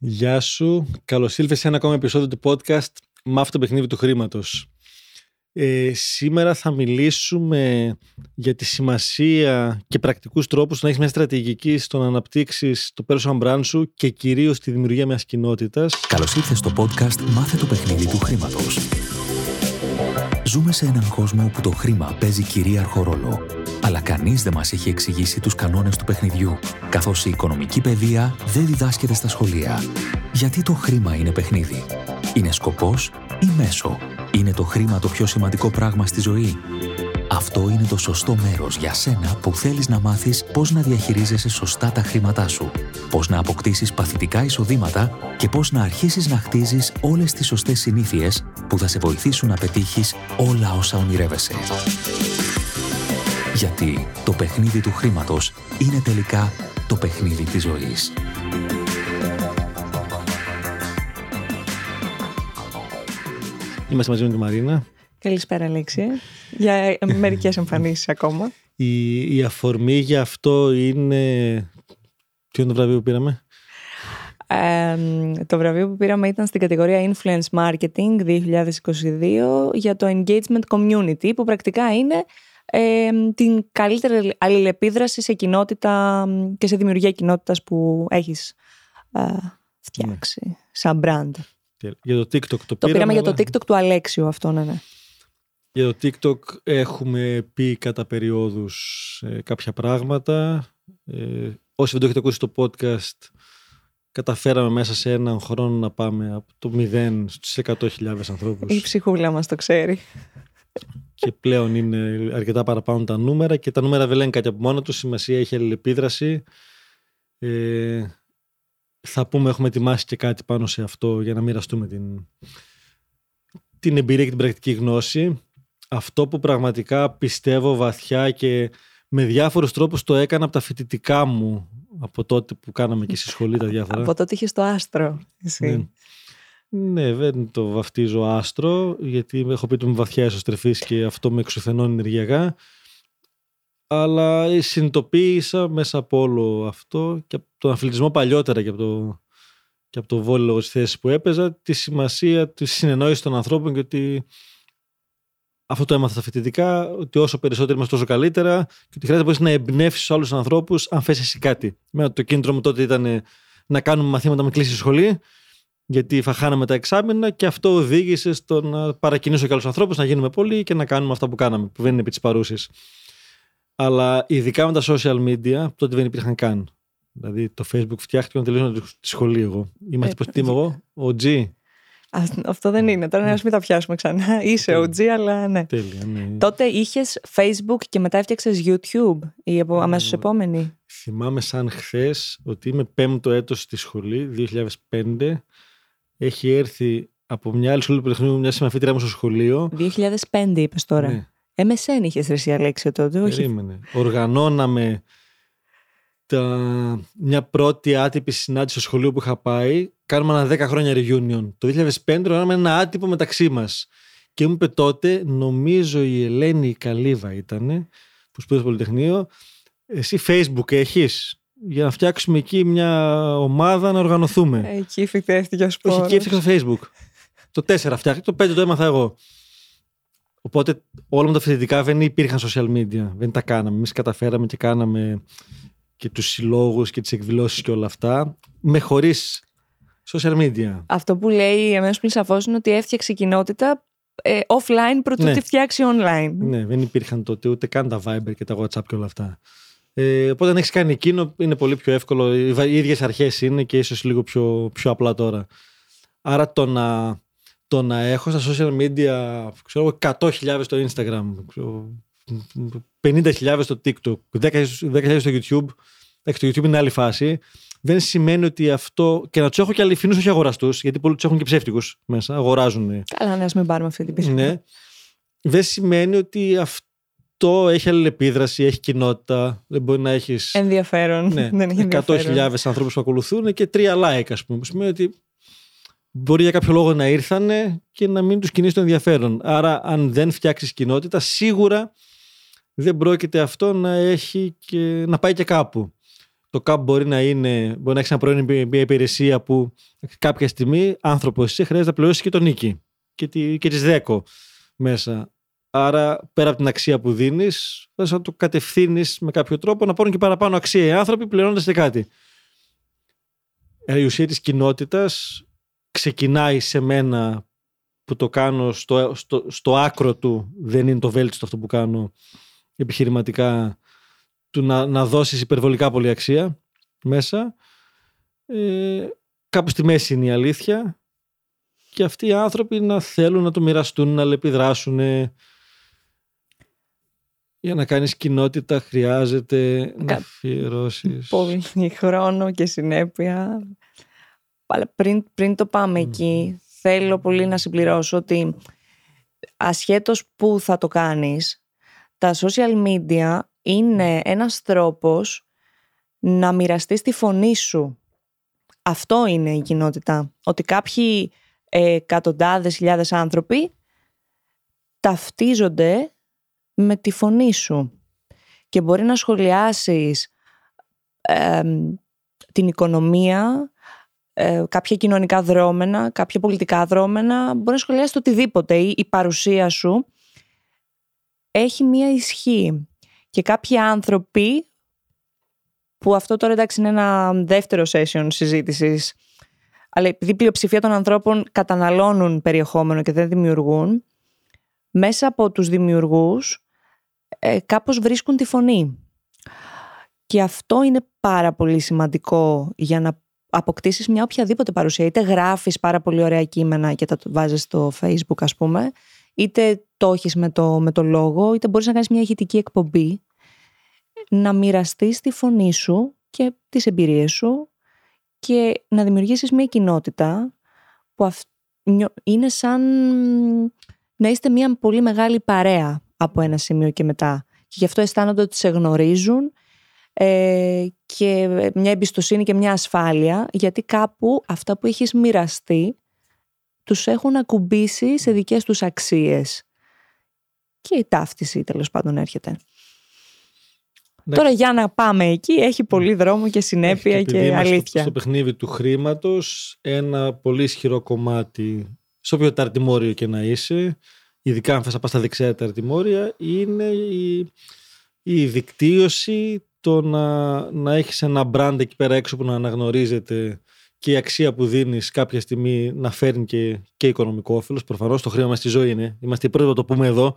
Γεια σου. Καλώς ήλθες σε ένα ακόμα επεισόδιο του podcast «Μάθε το παιχνίδι του χρήματος». Ε, σήμερα θα μιλήσουμε για τη σημασία και πρακτικούς τρόπους να έχεις μια στρατηγική στο να αναπτύξεις το personal brand σου και κυρίως τη δημιουργία μιας κοινότητας. Καλώς ήρθες στο podcast «Μάθε το παιχνίδι του χρήματος». Ζούμε σε έναν κόσμο όπου το χρήμα παίζει κυρίαρχο ρόλο. Αλλά κανείς δεν μας έχει εξηγήσει τους κανόνες του παιχνιδιού, καθώς η οικονομική παιδεία δεν διδάσκεται στα σχολεία. Γιατί το χρήμα είναι παιχνίδι; Είναι σκοπός ή μέσο; Είναι το χρήμα το πιο σημαντικό πράγμα στη ζωή; Αυτό είναι το σωστό μέρος για σένα που θέλεις να μάθεις πώς να διαχειρίζεσαι σωστά τα χρήματά σου, πώς να αποκτήσεις παθητικά εισοδήματα και πώς να αρχίσεις να χτίζεις όλες τις σωστές συνήθειες που θα σε βοηθήσουν να πετύχεις όλα όσα ονειρεύεσαι. Γιατί το παιχνίδι του χρήματος είναι τελικά το παιχνίδι της ζωής. Είμαστε μαζί με τη Μαρίνα. Καλησπέρα, Αλέξη. Για μερικές εμφανίσεις ακόμα. Η, η αφορμή για αυτό είναι... Ποιο είναι το βραβείο που πήραμε; Ε, το βραβείο που πήραμε ήταν στην κατηγορία Influence Marketing 2022 για το Engagement Community που πρακτικά είναι ε, την καλύτερη αλληλεπίδραση σε κοινότητα και σε δημιουργία κοινότητας που έχεις ε, φτιάξει ναι. σαν brand. Για το TikTok το, το πήραμε. πήραμε για το TikTok του Αλέξιου αυτό, ναι, ναι. Για το TikTok έχουμε πει κατά περιόδους ε, κάποια πράγματα. Ε, όσοι δεν το έχετε ακούσει στο podcast, καταφέραμε μέσα σε έναν χρόνο να πάμε από το 0 στους 100.000 ανθρώπους. Η ψυχούλα μας το ξέρει. Και πλέον είναι αρκετά παραπάνω τα νούμερα και τα νούμερα δεν λένε κάτι από μόνο τους. Σημασία έχει αλληλεπίδραση. Ε, θα πούμε, έχουμε ετοιμάσει και κάτι πάνω σε αυτό για να μοιραστούμε την, την εμπειρία και την πρακτική γνώση αυτό που πραγματικά πιστεύω βαθιά και με διάφορους τρόπους το έκανα από τα φοιτητικά μου από τότε που κάναμε και στη σχολή τα διάφορα. Από τότε είχες το άστρο. Εσύ. Ναι. Ναι. δεν το βαφτίζω άστρο, γιατί έχω πει ότι είμαι βαθιά εσωστρεφή και αυτό με εξουθενώνει ενεργειακά. Αλλά συνειδητοποίησα μέσα από όλο αυτό και από τον αθλητισμό παλιότερα και από το, και από το βόλιο της θέσης που έπαιζα, τη σημασία της συνεννόησης των ανθρώπων και ότι αυτό το έμαθα στα φοιτητικά, ότι όσο περισσότερο είμαστε τόσο καλύτερα και ότι χρειάζεται να εμπνεύσεις άλλους ανθρώπους αν θες εσύ κάτι. Με το κίνητρο μου τότε ήταν να κάνουμε μαθήματα με κλείσει σχολή, γιατί θα χάναμε τα εξάμεινα και αυτό οδήγησε στο να παρακινήσω και άλλους ανθρώπους, να γίνουμε πολλοί και να κάνουμε αυτά που κάναμε, που δεν είναι επί της παρούσης. Αλλά ειδικά με τα social media, τότε δεν υπήρχαν καν. Δηλαδή το Facebook φτιάχτηκε να τελείωσα τη σχολή εγώ. Είμαστε ε, πώ είμαι εγώ, ο G. Αυτό δεν είναι. Τώρα να μην τα πιάσουμε ξανά. Είσαι OG, αλλά ναι. Τέλεια, ναι. Τότε είχες Facebook και μετά έφτιαξες YouTube ή από αμέσως επόμενη; Θυμάμαι σαν χθες ότι είμαι πέμπτο έτος στη σχολή, 2005. Έχει έρθει από μια άλλη σχολή του μια συμμαθήτρια μου στο σχολείο. 2005 είπες τώρα. Ναι. MSN είχες ρεσί Αλέξιο τότε, όχι; Περίμενε. Οργανώναμε τα... μια πρώτη άτυπη συνάντηση στο σχολείο που είχα πάει κάνουμε ένα 10 χρόνια reunion. Το 2005 κάναμε ένα άτυπο μεταξύ μας. Και μου είπε τότε, νομίζω η Ελένη Καλύβα ήταν, που σπούδασε στο Πολυτεχνείο, εσύ Facebook έχεις; Για να φτιάξουμε εκεί μια ομάδα να οργανωθούμε. Εκεί φυτεύτηκε ο σπόρος. Όχι, εκεί έφτιαξα Facebook. το 4 φτιάχτηκε, το 5 το έμαθα εγώ. Οπότε όλα με τα φοιτητικά δεν υπήρχαν social media. Δεν τα κάναμε. Εμείς καταφέραμε και κάναμε και τους συλλόγους και τις εκδηλώσεις και όλα αυτά. Με χωρίς social media. Αυτό που λέει εμένας πλην σαφώ είναι ότι έφτιαξε κοινότητα ε, offline πρωτού ναι. τη φτιάξει online. Ναι, δεν υπήρχαν τότε ούτε καν τα Viber και τα WhatsApp και όλα αυτά. Ε, οπότε αν έχεις κάνει εκείνο είναι πολύ πιο εύκολο. Οι ίδιες αρχές είναι και ίσως λίγο πιο, πιο απλά τώρα. Άρα το να, το να έχω στα social media ξέρω, 100.000 στο Instagram, 50.000 στο TikTok, 10.000 στο YouTube. το YouTube είναι άλλη φάση δεν σημαίνει ότι αυτό. και να τους έχω και αληθινού, όχι αγοραστούς, γιατί πολλοί τους έχουν και ψεύτικους μέσα, αγοράζουν. Καλά, ναι, ας μην πάρουμε αυτή την πίστη. Ναι. Δεν σημαίνει ότι αυτό έχει αλληλεπίδραση, έχει κοινότητα. Δεν μπορεί να έχεις. Ενδιαφέρον. Ναι, δεν έχει 100.000 ανθρώπους που ακολουθούν και τρία like, ας πούμε. Που σημαίνει ότι μπορεί για κάποιο λόγο να ήρθανε και να μην τους κινήσει το ενδιαφέρον. Άρα, αν δεν φτιάξεις κοινότητα, σίγουρα δεν πρόκειται αυτό να, έχει και, να πάει και κάπου. Το ΚΑΠ μπορεί να είναι, μπορεί να έχεις ένα προϊόν μια υπηρεσία που κάποια στιγμή άνθρωπος εσύ χρειάζεται να πληρώσεις και τον νίκη και, τη, και τις δέκο μέσα. Άρα, πέρα από την αξία που δίνεις, θα να το κατευθύνεις με κάποιο τρόπο να πάρουν και παραπάνω αξία οι άνθρωποι πληρώνοντας και κάτι. Ε, η ουσία της κοινότητας ξεκινάει σε μένα που το κάνω στο, στο, στο άκρο του, δεν είναι το βέλτιστο αυτό που κάνω επιχειρηματικά, του να, να δώσεις υπερβολικά πολύ αξία μέσα. Ε, κάπου στη μέση είναι η αλήθεια και αυτοί οι άνθρωποι να θέλουν να το μοιραστούν, να λεπιδράσουν. Για να κάνεις κοινότητα χρειάζεται να αφιερώσεις... Πολύ χρόνο και συνέπεια. Αλλά πριν, πριν το πάμε εκεί, θέλω πολύ να συμπληρώσω ότι ασχέτως που θα το κάνεις, τα social media είναι ένας τρόπος να μοιραστείς τη φωνή σου. Αυτό είναι η κοινότητα. Ότι κάποιοι ε, εκατοντάδες χιλιάδες άνθρωποι ταυτίζονται με τη φωνή σου και μπορεί να σχολιάσεις την οικονομία, ε, κάποια κοινωνικά δρόμενα, κάποια πολιτικά δρόμενα, μπορεί να σχολιάσεις το οτιδήποτε ή η παρουσία σου έχει μία ισχύ. Και κάποιοι άνθρωποι, που αυτό τώρα εντάξει είναι ένα δεύτερο session συζήτησης, αλλά επειδή η πλειοψηφία των ανθρώπων καταναλώνουν περιεχόμενο και δεν δημιουργούν, μέσα από τους δημιουργούς ε, κάπως βρίσκουν τη φωνή. Και αυτό είναι πάρα πολύ σημαντικό για να αποκτήσεις μια οποιαδήποτε παρουσία. Είτε γράφεις πάρα πολύ ωραία κείμενα και τα βάζεις στο facebook ας πούμε, είτε το έχεις με το, με το λόγο, είτε μπορείς να κάνεις μια ηχητική εκπομπή, να μοιραστείς τη φωνή σου και τις εμπειρίες σου και να δημιουργήσεις μια κοινότητα που είναι σαν να είστε μια πολύ μεγάλη παρέα από ένα σημείο και μετά. Και γι' αυτό αισθάνονται ότι σε γνωρίζουν ε, και μια εμπιστοσύνη και μια ασφάλεια γιατί κάπου αυτά που έχεις μοιραστεί τους έχουν ακουμπήσει σε δικές τους αξίες. Και η ταύτιση τέλος πάντων έρχεται. Τώρα για να πάμε εκεί έχει πολύ δρόμο και συνέπεια και, και αλήθεια. Στο, παιχνίδι του χρήματος ένα πολύ ισχυρό κομμάτι, σε όποιο ταρτιμόριο και να είσαι, ειδικά αν θες να πας στα δεξιά ταρτιμόρια, είναι η, η δικτύωση, το να, να έχεις ένα brand εκεί πέρα έξω που να αναγνωρίζεται και η αξία που δίνεις κάποια στιγμή να φέρνει και, και οικονομικό όφελος. Προφανώς το χρήμα μας στη ζωή είναι. Είμαστε οι πρώτοι να το πούμε εδώ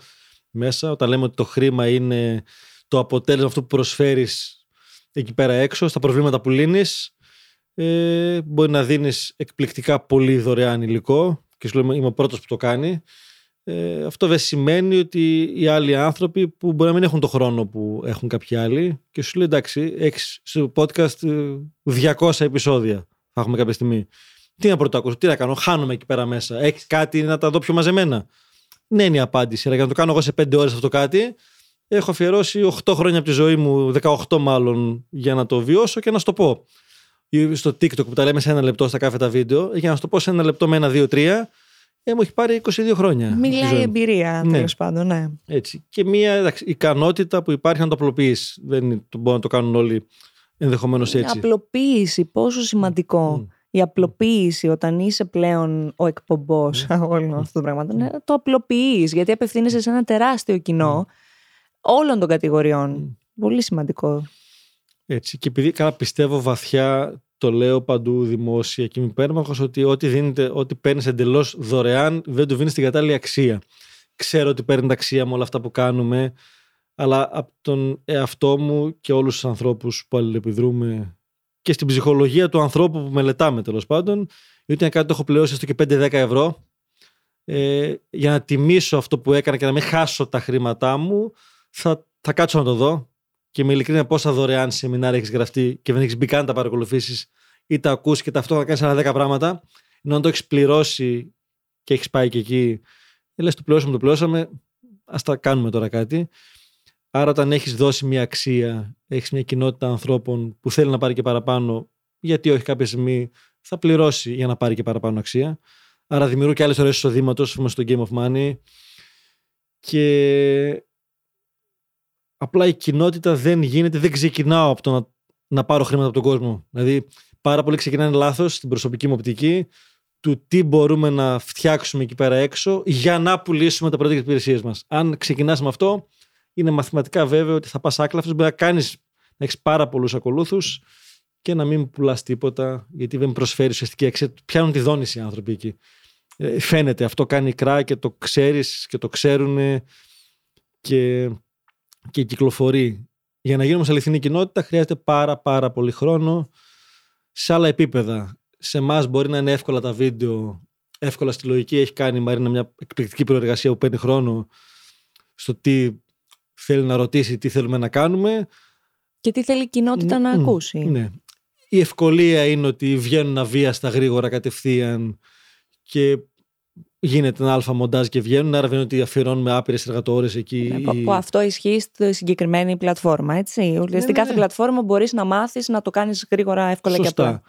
μέσα, όταν λέμε ότι το χρήμα είναι το αποτέλεσμα αυτού που προσφέρεις εκεί πέρα έξω, στα προβλήματα που λύνεις. Ε, μπορεί να δίνεις εκπληκτικά πολύ δωρεάν υλικό και σου λέμε είμαι ο πρώτος που το κάνει. Ε, αυτό δεν σημαίνει ότι οι άλλοι άνθρωποι που μπορεί να μην έχουν το χρόνο που έχουν κάποιοι άλλοι και σου λέει εντάξει, έχεις στο podcast 200 ε, επεισόδια θα έχουμε κάποια στιγμή. Τι να πρωτοακούσω, τι να κάνω, χάνομαι εκεί πέρα μέσα. Έχεις κάτι να τα δω πιο μαζεμένα. Ναι, είναι η απάντηση. Αλλά για να το κάνω εγώ σε 5 ώρες αυτό κάτι, έχω αφιερώσει 8 χρόνια από τη ζωή μου, 18 μάλλον, για να το βιώσω και να σου το πω. Στο TikTok που τα λέμε σε ένα λεπτό στα κάθε τα βίντεο, για να σου το πω σε ένα λεπτό με ένα, δύο, τρία, ε, μου έχει πάρει 22 χρόνια. Μιλάει η εμπειρία, ναι. τέλος πάντων, ναι. Έτσι. Και μια εντάξει, ικανότητα που υπάρχει να το απλοποιείς. Δεν μπορεί να το κάνουν όλοι ενδεχομένως έτσι. Η απλοποίηση, πόσο σημαντικό. Η απλοποίηση όταν είσαι πλέον ο εκπομπός mm. όλων αυτών των πραγμάτων, mm. το απλοποιείς γιατί απευθύνεσαι σε ένα τεράστιο κοινό όλων των κατηγοριών. Πολύ σημαντικό. Έτσι. Και επειδή καλά πιστεύω βαθιά, το λέω παντού δημόσια και είμαι υπέρμαχος ότι ό,τι, δίνεται, ό,τι παίρνεις εντελώς δωρεάν δεν του δίνεις την κατάλληλη αξία. Ξέρω ότι παίρνει αξία με όλα αυτά που κάνουμε αλλά από τον εαυτό μου και όλους τους ανθρώπους που αλληλεπιδρούμε και στην ψυχολογία του ανθρώπου που μελετάμε τέλος πάντων, γιατί είναι κάτι το έχω πληρώσει έστω και 5-10 ευρώ ε, για να τιμήσω αυτό που έκανα και να μην χάσω τα χρήματά μου, θα, θα κάτσω να το δω και με ειλικρίνεια πόσα δωρεάν σεμινάρια έχεις γραφτεί και δεν έχεις μπει καν τα παρακολουθήσεις ή τα ακούσει και ταυτόχρονα κάνεις άλλα 10 πράγματα, ενώ αν το έχεις πληρώσει και έχεις πάει και εκεί, ε, λες το πληρώσαμε, το πληρώσαμε, ας τα κάνουμε τώρα κάτι. Άρα, όταν έχεις δώσει μια αξία, έχεις μια κοινότητα ανθρώπων που θέλει να πάρει και παραπάνω, γιατί όχι κάποια στιγμή θα πληρώσει για να πάρει και παραπάνω αξία. Άρα, δημιουργώ και άλλες ώρε εισοδήματος στο Game of Money. Και απλά η κοινότητα δεν γίνεται, δεν ξεκινάω από το να να πάρω χρήματα από τον κόσμο. Δηλαδή, πάρα πολλοί ξεκινάνε λάθος στην προσωπική μου οπτική του τι μπορούμε να φτιάξουμε εκεί πέρα έξω για να πουλήσουμε τα πρώτα υπηρεσίες μας. Αν ξεκινάς με αυτό, είναι μαθηματικά βέβαιο ότι θα πας άκλαυτο. Μπορεί να κάνεις να έχεις πάρα πολλούς ακολούθους και να μην πουλάς τίποτα, γιατί δεν προσφέρει ουσιαστική αξία. Πιάνουν τη δόνηση οι άνθρωποι εκεί. Ε, φαίνεται, αυτό κάνει κρά και το ξέρεις και το ξέρουν και, και κυκλοφορεί. Για να γίνουμε σε αληθινή κοινότητα χρειάζεται πάρα πάρα πολύ χρόνο σε άλλα επίπεδα. Σε εμάς μπορεί να είναι εύκολα τα βίντεο, εύκολα στη λογική. Έχει κάνει η Μαρίνα μια εκπληκτική προεργασία που παίρνει χρόνο στο τι θέλει να ρωτήσει, τι θέλουμε να κάνουμε. Και τι θέλει η κοινότητα να ακούσει. Ναι. Η ευκολία είναι ότι βγαίνουν αβίαστα γρήγορα κατευθείαν και γίνεται ένα αλφα μοντάζ και βγαίνουν. Άρα δεν είναι ότι αφιερώνουμε άπειρες εργατόρες εκεί. Ναι, που αυτό ισχύει στη συγκεκριμένη πλατφόρμα. Έτσι. Ναι, Στην κάθε ναι. πλατφόρμα μπορείς να μάθεις να το κάνεις γρήγορα, εύκολα Σωστά. και απλά.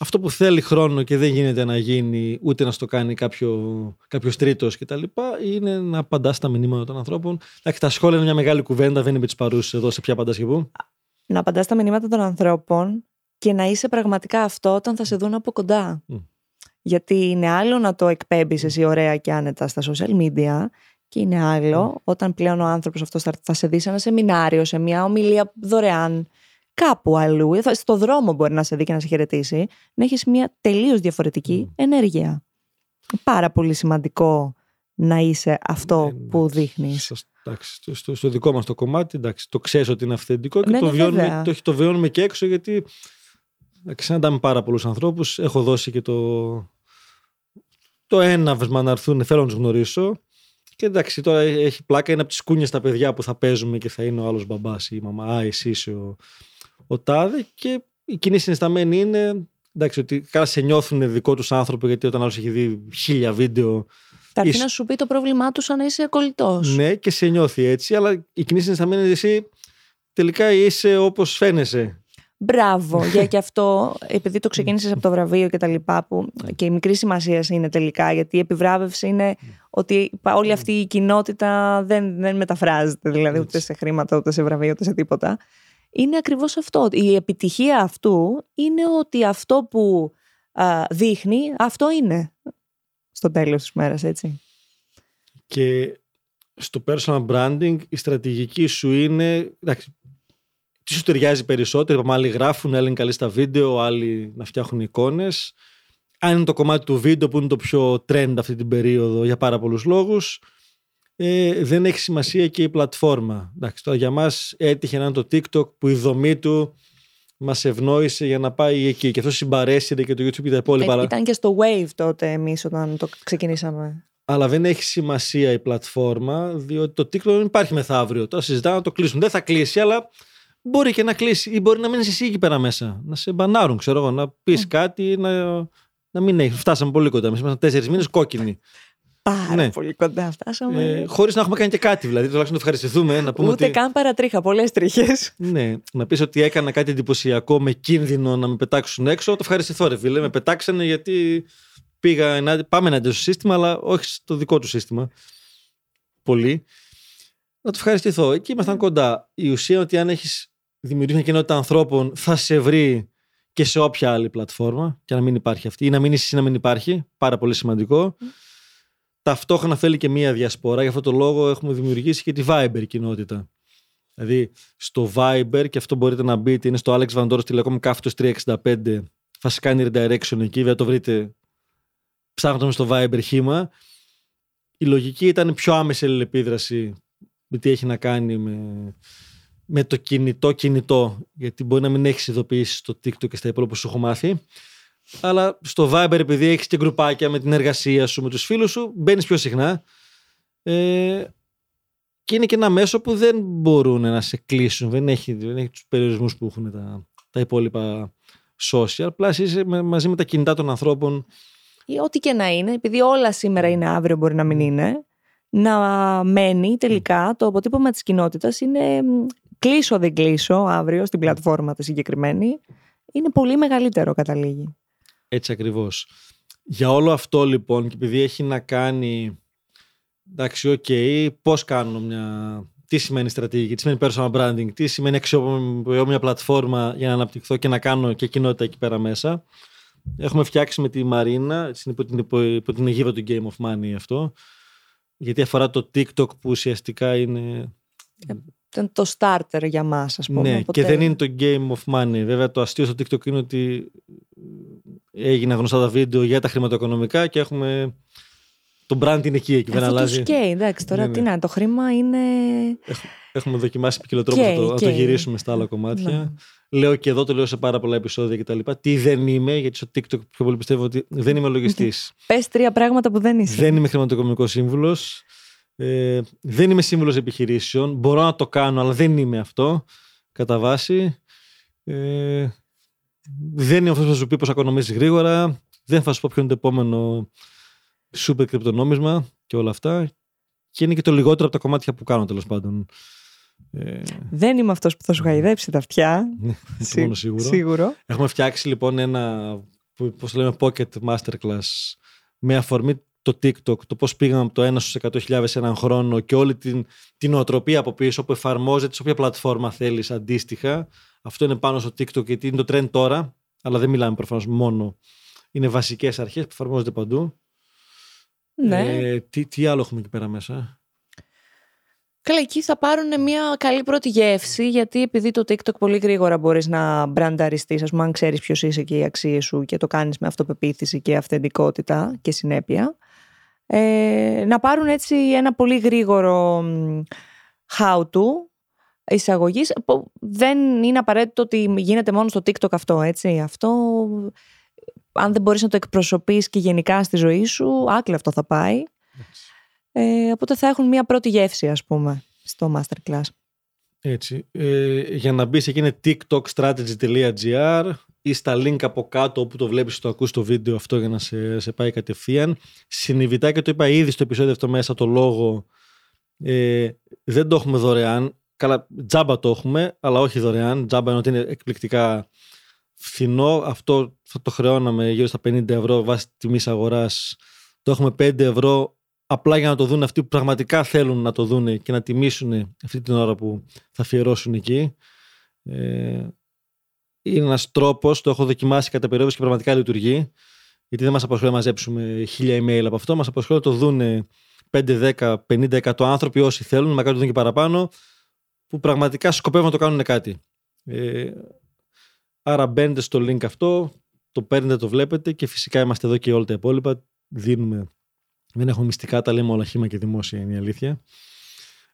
Αυτό που θέλει χρόνο και δεν γίνεται να γίνει ούτε να στο κάνει κάποιο κάποιος τρίτος και τα λοιπά είναι να απαντάς στα μηνύματα των ανθρώπων. Εντάξει, τα σχόλια είναι μια μεγάλη κουβέντα, δεν είναι με τις παρούσε εδώ σε ποια απαντάς και πού. Να απαντάς στα μηνύματα των ανθρώπων και να είσαι πραγματικά αυτό όταν θα σε δουν από κοντά. Γιατί είναι άλλο να το εκπέμπεις εσύ ωραία και άνετα στα social media και είναι άλλο όταν πλέον ο άνθρωπος αυτός θα σε δει σε ένα σεμινάριο, σε μια ομιλία δωρεάν, κάπου αλλού, στο δρόμο μπορεί να σε δει και να σε χαιρετήσει, να έχεις μια τελείως διαφορετική ενέργεια. Πάρα πολύ σημαντικό να είσαι αυτό ναι, που δείχνεις. Εντάξει, στο, στο, δικό μας το κομμάτι, εντάξει, το ξέρεις ότι είναι αυθεντικό και ναι, το, ναι, βιώνουμε, το, το βιώνουμε και έξω γιατί συναντάμε πάρα πολλούς ανθρώπους. Έχω δώσει και το, το έναυσμα να έρθουν, θέλω να τους γνωρίσω. Και εντάξει, τώρα έχει πλάκα, είναι από τις κούνιες τα παιδιά που θα παίζουμε και θα είναι ο άλλος μπαμπάς ή η μαμά, α, εσύ είσαι ο, ο τάδε. Και η κοινή συνισταμένη είναι εντάξει, ότι καλά σε νιώθουν δικό τους άνθρωπο, γιατί όταν άλλος έχει δει χίλια βίντεο. Θα έρθει να σου πει το πρόβλημά του αν είσαι κολλητός. Ναι, και σε νιώθει έτσι, αλλά η κοινή συνισταμένη είναι εσύ τελικά είσαι όπως φαίνεσαι. Μπράβο, για και αυτό, επειδή το ξεκίνησες από το βραβείο και τα λοιπά, που και η μικρή σημασία είναι τελικά, γιατί η επιβράβευση είναι ότι όλη αυτή η κοινότητα δεν, δεν μεταφράζεται, δηλαδή ούτε σε χρήματα, ούτε σε βραβείο, ούτε σε τίποτα. Είναι ακριβώς αυτό. Η επιτυχία αυτού είναι ότι αυτό που δείχνει, αυτό είναι στο τέλος της μέρας, έτσι. Και στο personal branding η στρατηγική σου είναι, εντάξει, τις σου ταιριάζει περισσότερο. Είπαμε, άλλοι γράφουν, άλλοι είναι καλοί στα βίντεο, άλλοι να φτιάχνουν εικόνες. Αν είναι το κομμάτι του βίντεο που είναι το πιο trend αυτή την περίοδο για πάρα πολλούς λόγους, ε, δεν έχει σημασία και η πλατφόρμα. Εντάξει, τώρα για μας έτυχε να είναι το TikTok που η δομή του μας ευνόησε για να πάει εκεί. Και αυτό συμπαρέσυρε και το YouTube και τα υπόλοιπα. Ε, ήταν και στο Wave τότε εμείς όταν το ξεκινήσαμε. Αλλά δεν έχει σημασία η πλατφόρμα, διότι το TikTok δεν υπάρχει μεθαύριο. Τώρα συζητάμε να το κλείσουν. Δεν θα κλείσει, αλλά Μπορεί και να κλείσει ή μπορεί να μείνεις εσύ εκεί πέρα μέσα. Να σε μπανάρουν, ξέρω εγώ, να πεις κάτι, να, να μην έχεις. Φτάσαμε πολύ κοντά. Εμείς ήμασταν τέσσερις μήνες κόκκινοι. Πάρα ναι. πολύ κοντά φτάσαμε. Ε, Χωρίς να έχουμε κάνει και κάτι, δηλαδή. Τουλάχιστον να ευχαριστηθούμε. Να πούμε Ούτε ότι... καν παρατρίχα, πολλές τρίχες. Ναι, να πεις ότι έκανα κάτι εντυπωσιακό με κίνδυνο να με πετάξουν έξω. Το ευχαριστηθώ, ρε φίλε. Με πετάξανε γιατί πήγα. Πάμε ενάντια στο σύστημα, αλλά όχι στο δικό του σύστημα. Πολύ. Να το ευχαριστηθώ. Εκεί ήμασταν κοντά. Η ουσία είναι ότι αν έχεις δημιουργήσει μια κοινότητα ανθρώπων, θα σε βρει και σε όποια άλλη πλατφόρμα και να μην υπάρχει αυτή ή να μην είσαι να μην υπάρχει. Πάρα πολύ σημαντικό. Mm. Ταυτόχρονα θέλει και μία διασπορά. Γι' αυτό το λόγο έχουμε δημιουργήσει και τη Viber κοινότητα. Δηλαδή στο Viber, και αυτό μπορείτε να μπείτε, είναι στο Alex Vandoros τηλεκόμ κάθετος 365. Θα σε κάνει redirection εκεί, βέβαια το βρείτε ψάχνοντας στο Viber χήμα. Η λογική ήταν πιο άμεση αλληλεπίδραση με τι έχει να κάνει με με το κινητό κινητό, γιατί μπορεί να μην έχεις ειδοποιήσεις στο TikTok και στα υπόλοιπα που σου έχω μάθει. Αλλά στο Viber, επειδή έχεις και γκρουπάκια με την εργασία σου, με τους φίλους σου, μπαίνεις πιο συχνά. Ε, και είναι και ένα μέσο που δεν μπορούν να σε κλείσουν. Δεν έχει, δεν έχει τους περιορισμούς που έχουν τα, τα υπόλοιπα social. Απλά είσαι μαζί με τα κινητά των ανθρώπων. Ή ό,τι και να είναι, επειδή όλα σήμερα είναι αύριο, μπορεί να μην είναι. Να μένει τελικά το αποτύπωμα της κοινότητας είναι κλείσω δεν κλείσω αύριο στην πλατφόρμα τη συγκεκριμένη, είναι πολύ μεγαλύτερο καταλήγει. Έτσι ακριβώς. Για όλο αυτό λοιπόν και επειδή έχει να κάνει εντάξει OK, okay, πώς κάνω μια τι σημαίνει στρατηγική, τι σημαίνει personal branding, τι σημαίνει αξιοποιώ μια πλατφόρμα για να αναπτυχθώ και να κάνω και κοινότητα εκεί πέρα μέσα. Έχουμε φτιάξει με τη Μαρίνα, υπό την, υπό την αιγύδα του Game of Money αυτό, γιατί αφορά το TikTok που ουσιαστικά είναι... Ήταν το starter για μας, ας πούμε. Ναι, και δεν είναι το Game of Money. Βέβαια το αστείο στο TikTok είναι ότι έγιναν γνωστά τα βίντεο για τα χρηματοοικονομικά και έχουμε το brand είναι εκεί, εκεί δεν αλλάζει. Και εντάξει, τώρα ναι, ναι. τι να, το χρήμα είναι. Έχουμε δοκιμάσει ποικιλό τρόπο να, το, το γυρίσουμε στα άλλα κομμάτια. Ναι. Λέω και εδώ το λέω σε πάρα πολλά επεισόδια κτλ. Τι δεν είμαι, γιατί στο TikTok πιο πολύ πιστεύω ότι δεν είμαι λογιστής. Πες τρία πράγματα που δεν είσαι. Δεν είμαι χρηματοοικονομικός σύμβουλος. Ε, δεν είμαι σύμβουλος επιχειρήσεων. Μπορώ να το κάνω, αλλά δεν είμαι αυτό. Κατά βάση. Ε, δεν είμαι αυτός που θα σου πει πώς θα γρήγορα. Δεν θα σου πω ποιο είναι το επόμενο σούπερ κρυπτονόμισμα και όλα αυτά. Και είναι και το λιγότερο από τα κομμάτια που κάνω τέλος πάντων. Ε... Δεν είμαι αυτός που θα σου χαϊδέψει τα αυτιά. Ναι, Σί... σίγουρο. σίγουρο. Έχουμε φτιάξει λοιπόν ένα, πώς λέμε, pocket masterclass με αφορμή το TikTok, το πώς πήγαμε από το 1 στους 100.000 έναν χρόνο και όλη την, την νοοτροπία από πίσω που εφαρμόζεται σε όποια πλατφόρμα θέλεις αντίστοιχα. Αυτό είναι πάνω στο TikTok γιατί είναι το trend τώρα, αλλά δεν μιλάμε προφανώς μόνο. Είναι βασικές αρχές που εφαρμόζονται παντού. Ναι. Ε, τι, τι άλλο έχουμε εκεί πέρα μέσα; Καλά, εκεί θα πάρουν μια καλή πρώτη γεύση, γιατί επειδή το TikTok πολύ γρήγορα μπορείς να μπρανταριστείς, ας πούμε, αν ξέρεις ποιος είσαι και οι αξίες σου και το κάνεις με αυτοπεποίθηση και αυθεντικότητα και συνέπεια. Ε, να πάρουν έτσι ένα πολύ γρήγορο how to εισαγωγής. Δεν είναι απαραίτητο ότι γίνεται μόνο στο TikTok αυτό, έτσι. Αυτό αν δεν μπορείς να το εκπροσωπείς και γενικά στη ζωή σου, άκλε αυτό θα πάει. Ε, οπότε θα έχουν μια πρώτη γεύση, ας πούμε, στο masterclass. Έτσι. Ε, για να μπεις εκεί είναι tiktokstrategy.gr ή στα link από κάτω όπου το βλέπεις το ακούς το βίντεο αυτό για να σε, σε πάει κατευθείαν. Συνειδητά και το είπα ήδη στο επεισόδιο αυτό μέσα το λόγο ε, δεν το έχουμε δωρεάν. Καλά, τζάμπα το έχουμε, αλλά όχι δωρεάν. Τζάμπα είναι ότι είναι εκπληκτικά φθηνό. Αυτό θα το χρεώναμε γύρω στα 50 ευρώ βάσει τιμής αγοράς. Το έχουμε 5 ευρώ απλά για να το δουν αυτοί που πραγματικά θέλουν να το δουν και να τιμήσουν αυτή την ώρα που θα αφιερώσουν εκεί. Ε, είναι ένας τρόπος, το έχω δοκιμάσει κατά περίοδος και πραγματικά λειτουργεί. Γιατί δεν μας απασχολεί να μαζέψουμε χίλια email από αυτό. Μας απασχολεί να το δουν 5, 10, 50, 100 άνθρωποι όσοι θέλουν, μακάρι το δουν και παραπάνω, που πραγματικά σκοπεύουν να το κάνουν κάτι. Ε, Άρα μπαίνετε στο link αυτό, το παίρνετε, το βλέπετε και φυσικά είμαστε εδώ και όλα τα υπόλοιπα. Δίνουμε, δεν έχουμε μυστικά, τα λέμε όλα χήμα και δημόσια είναι η αλήθεια.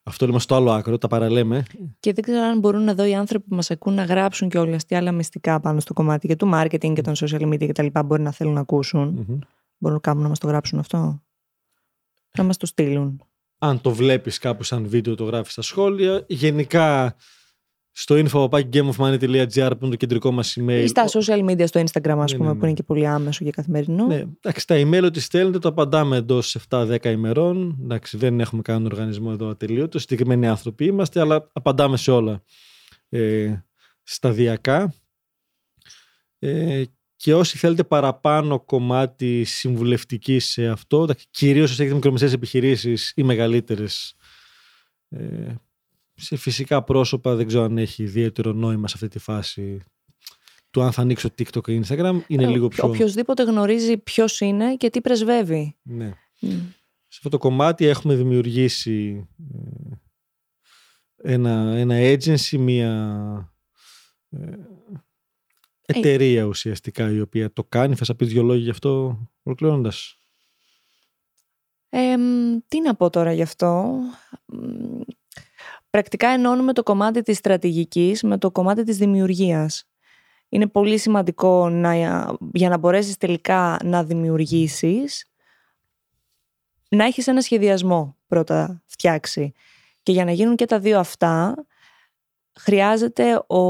Αυτό λέμε στο άλλο άκρο, τα παραλέμε. Και δεν ξέρω αν μπορούν εδώ οι άνθρωποι που μας ακούν να γράψουν και όλα τι άλλα μυστικά πάνω στο κομμάτι και του marketing και των social media κτλ. Μπορεί να θέλουν να ακούσουν. Mm-hmm. Μπορούν κάπου να μας το γράψουν αυτό; Να μας το στείλουν. Αν το βλέπεις κάπου σαν βίντεο, το γράφεις στα σχόλια. Γενικά στο info.gameofmoney.gr που είναι το κεντρικό μας email. Ή στα social media, στο Instagram, ας ναι, πούμε, ναι, ναι. που είναι και πολύ άμεσο και καθημερινό. Ναι, εντάξει, τα email ότι στέλνετε το απαντάμε εντός 7-10 ημερών. Εντάξει, δεν έχουμε κανένα οργανισμό εδώ ατελείωτο. Συγκεκριμένοι άνθρωποι είμαστε, αλλά απαντάμε σε όλα ε, σταδιακά. Ε, και όσοι θέλετε παραπάνω κομμάτι συμβουλευτικής σε αυτό, κυρίως όσοι έχετε μικρομεσαίες επιχειρήσεις ή μεγαλύτερες, ε, σε φυσικά πρόσωπα δεν ξέρω αν έχει ιδιαίτερο νόημα σε αυτή τη φάση του αν θα ανοίξω TikTok και Instagram. Είναι ε, λίγο πιο... Οποιοςδήποτε γνωρίζει ποιος είναι και τι πρεσβεύει. Ναι. Σε αυτό το κομμάτι έχουμε δημιουργήσει ε, ένα, ένα agency, μια ε, εταιρεία ουσιαστικά η οποία το κάνει. Θα σας πει δύο λόγια γι' αυτό ολοκληρώνοντας. Ε, τι να πω τώρα γι' αυτό πρακτικά ενώνουμε το κομμάτι της στρατηγικής με το κομμάτι της δημιουργίας. Είναι πολύ σημαντικό να, για να μπορέσεις τελικά να δημιουργήσεις, να έχεις ένα σχεδιασμό πρώτα φτιάξει. Και για να γίνουν και τα δύο αυτά, χρειάζεται ο...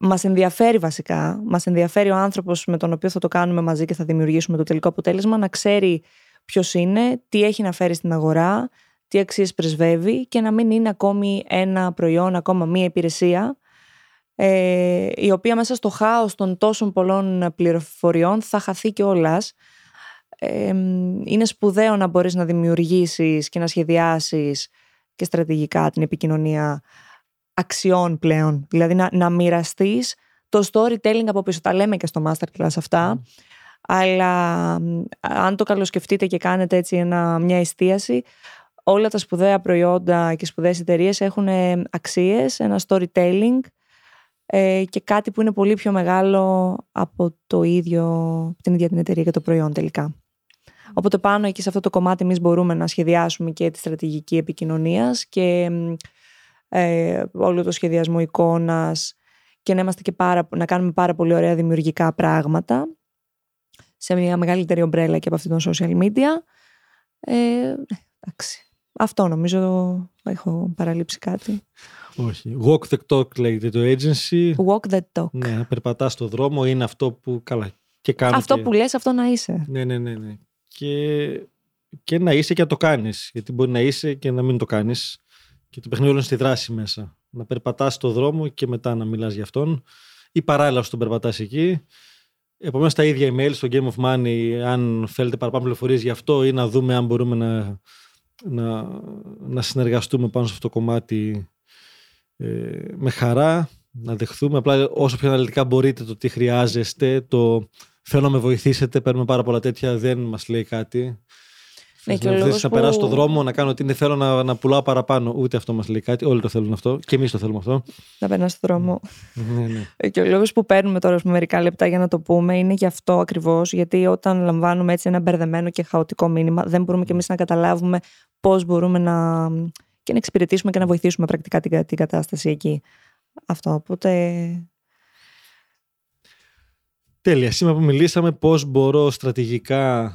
Μας ενδιαφέρει βασικά, μας ενδιαφέρει ο άνθρωπος με τον οποίο θα το κάνουμε μαζί και θα δημιουργήσουμε το τελικό αποτέλεσμα να ξέρει ποιος είναι, τι έχει να φέρει στην αγορά, τι αξίες πρεσβεύει και να μην είναι ακόμη ένα προϊόν, ακόμα μία υπηρεσία ε, η οποία μέσα στο χάος των τόσων πολλών πληροφοριών θα χαθεί κιόλας. Ε, είναι σπουδαίο να μπορείς να δημιουργήσεις και να σχεδιάσεις και στρατηγικά την επικοινωνία αξιών πλέον. Δηλαδή να, να μοιραστείς το storytelling από πίσω. Τα λέμε και στο masterclass αυτά. Αλλά αν το καλοσκεφτείτε και κάνετε έτσι ένα, μια εστίαση, όλα τα σπουδαία προϊόντα και σπουδαίες εταιρείες έχουν αξίες, ένα storytelling ε, και κάτι που είναι πολύ πιο μεγάλο από το ίδιο, την ίδια την εταιρεία και το προϊόν τελικά. Οπότε πάνω εκεί σε αυτό το κομμάτι εμείς μπορούμε να σχεδιάσουμε και τη στρατηγική επικοινωνίας και ε, όλο το σχεδιασμό εικόνας και να, είμαστε και πάρα, να κάνουμε πάρα πολύ ωραία δημιουργικά πράγματα σε μια μεγαλύτερη ομπρέλα και από αυτή των social media. Ε, εντάξει. Αυτό νομίζω έχω παραλείψει κάτι. Όχι. Walk the talk λέγεται το agency. Walk the talk. Ναι, περπατάς στο δρόμο είναι αυτό που καλά. Και κάνω αυτό που λες, αυτό να είσαι. Ναι, ναι, ναι. ναι. Και, και να είσαι και να το κάνεις. Γιατί μπορεί να είσαι και να μην το κάνεις. Και το παιχνίδι όλο στη δράση μέσα. Να περπατάς στο δρόμο και μετά να μιλάς για αυτόν. Ή παράλληλα στον περπατάς εκεί. Επομένως, τα ίδια email στο Game of Money, αν θέλετε παραπάνω πληροφορίες γι' αυτό ή να δούμε αν μπορούμε να, να, να συνεργαστούμε πάνω σε αυτό το κομμάτι ε, με χαρά, να δεχθούμε. Απλά όσο πιο αναλυτικά μπορείτε το τι χρειάζεστε, το θέλω να με βοηθήσετε, παίρνουμε πάρα πολλά τέτοια, δεν μας λέει κάτι. Ναι, και να που... περάσω το δρόμο, να κάνω ότι θέλω να, να πουλάω παραπάνω. Ούτε αυτό μας λέει κάτι. Όλοι το θέλουν αυτό. Και εμείς το θέλουμε αυτό. Να περνάς στο δρόμο. ναι, ναι. Ε, και ο λόγος που παίρνουμε τώρα μερικά λεπτά για να το πούμε είναι γι' αυτό ακριβώς. Γιατί όταν λαμβάνουμε έτσι ένα μπερδεμένο και χαοτικό μήνυμα, δεν μπορούμε κι εμείς να καταλάβουμε πώς μπορούμε να. και να εξυπηρετήσουμε και να βοηθήσουμε πρακτικά την, την κατάσταση εκεί. Αυτό. Οπότε. Τέλεια. Σήμερα που μιλήσαμε πώς μπορώ στρατηγικά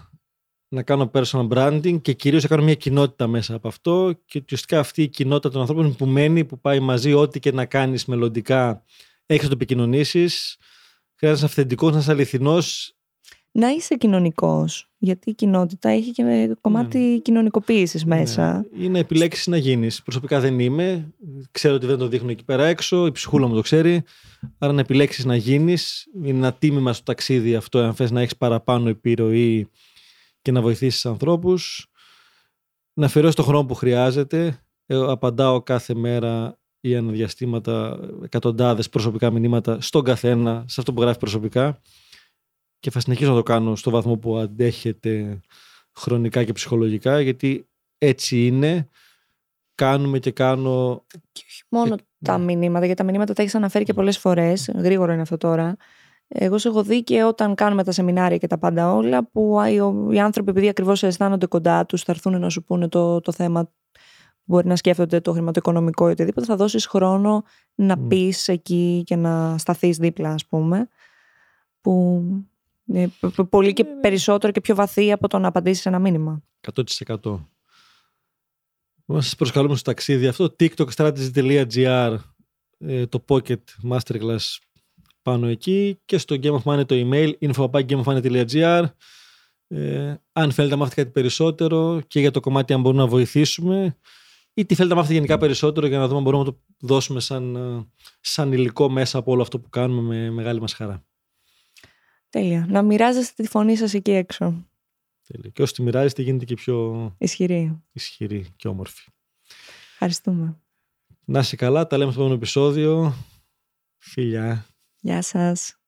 να κάνω personal branding και κυρίως να κάνω μια κοινότητα μέσα από αυτό. Και ουσιαστικά αυτή η κοινότητα των ανθρώπων που μένει, που πάει μαζί, ό,τι και να κάνεις μελλοντικά, έχεις να το επικοινωνήσεις. Χρειάζεται αυθεντικός, να είσαι αληθινός. Να είσαι κοινωνικός. Γιατί η κοινότητα έχει και κομμάτι ναι. κοινωνικοποίησης ναι. μέσα. Ναι. Ή να επιλέξεις να γίνεις. Προσωπικά δεν είμαι. Ξέρω ότι δεν το δείχνω εκεί πέρα έξω. Η ψυχούλα μου το ξέρει. Άρα να επιλέξεις να γίνεις. Είναι ένα τίμημα στο ταξίδι αυτό, αν θες να έχεις παραπάνω επιρροή και να βοηθήσεις ανθρώπους. Να αφιερώσεις το χρόνο που χρειάζεται. Εγώ απαντάω κάθε μέρα ή αναδιαστήματα εκατοντάδες προσωπικά μηνύματα στον καθένα, σε αυτό που γράφει προσωπικά. Και θα συνεχίσω να το κάνω στο βαθμό που αντέχεται χρονικά και ψυχολογικά, γιατί έτσι είναι. Κάνουμε και κάνω. Και όχι μόνο τα ναι. μηνύματα, γιατί τα μηνύματα τα έχεις αναφέρει και ναι. πολλές φορές. Γρήγορο είναι αυτό τώρα. Εγώ σε έχω δει και όταν κάνουμε τα σεμινάρια και τα πάντα όλα, που οι άνθρωποι, επειδή ακριβώς αισθάνονται κοντά τους, θα έρθουν να σου πούνε το, το θέμα μπορεί να σκέφτονται το χρηματοοικονομικό ή οτιδήποτε, θα δώσεις χρόνο να mm. πεις εκεί και να σταθείς δίπλα, ας πούμε. Που είναι πολύ και περισσότερο και πιο βαθύ από το να απαντήσεις ένα μήνυμα. 100%. Μας σας προσκαλούμε στο ταξίδι αυτό. tiktokstrategy.gr ε, το Pocket Masterclass πάνω εκεί και στο Game of Money το email info.gameofmoney.gr ε, αν θέλετε να μάθετε κάτι περισσότερο και για το κομμάτι αν μπορούμε να βοηθήσουμε ή τι θέλετε να μάθετε γενικά περισσότερο για να δούμε αν μπορούμε να το δώσουμε σαν, ε, σαν υλικό μέσα από όλο αυτό που κάνουμε με μεγάλη μας χαρά. Τέλεια. Να μοιράζεστε τη φωνή σας εκεί έξω. Τέλεια. Και όσο τη μοιράζεστε γίνεται και πιο ισχυρή, ισχυρή και όμορφη. Ευχαριστούμε. Να είσαι καλά. Τα λέμε στο επόμενο επεισόδιο. Φιλιά. Γεια σας.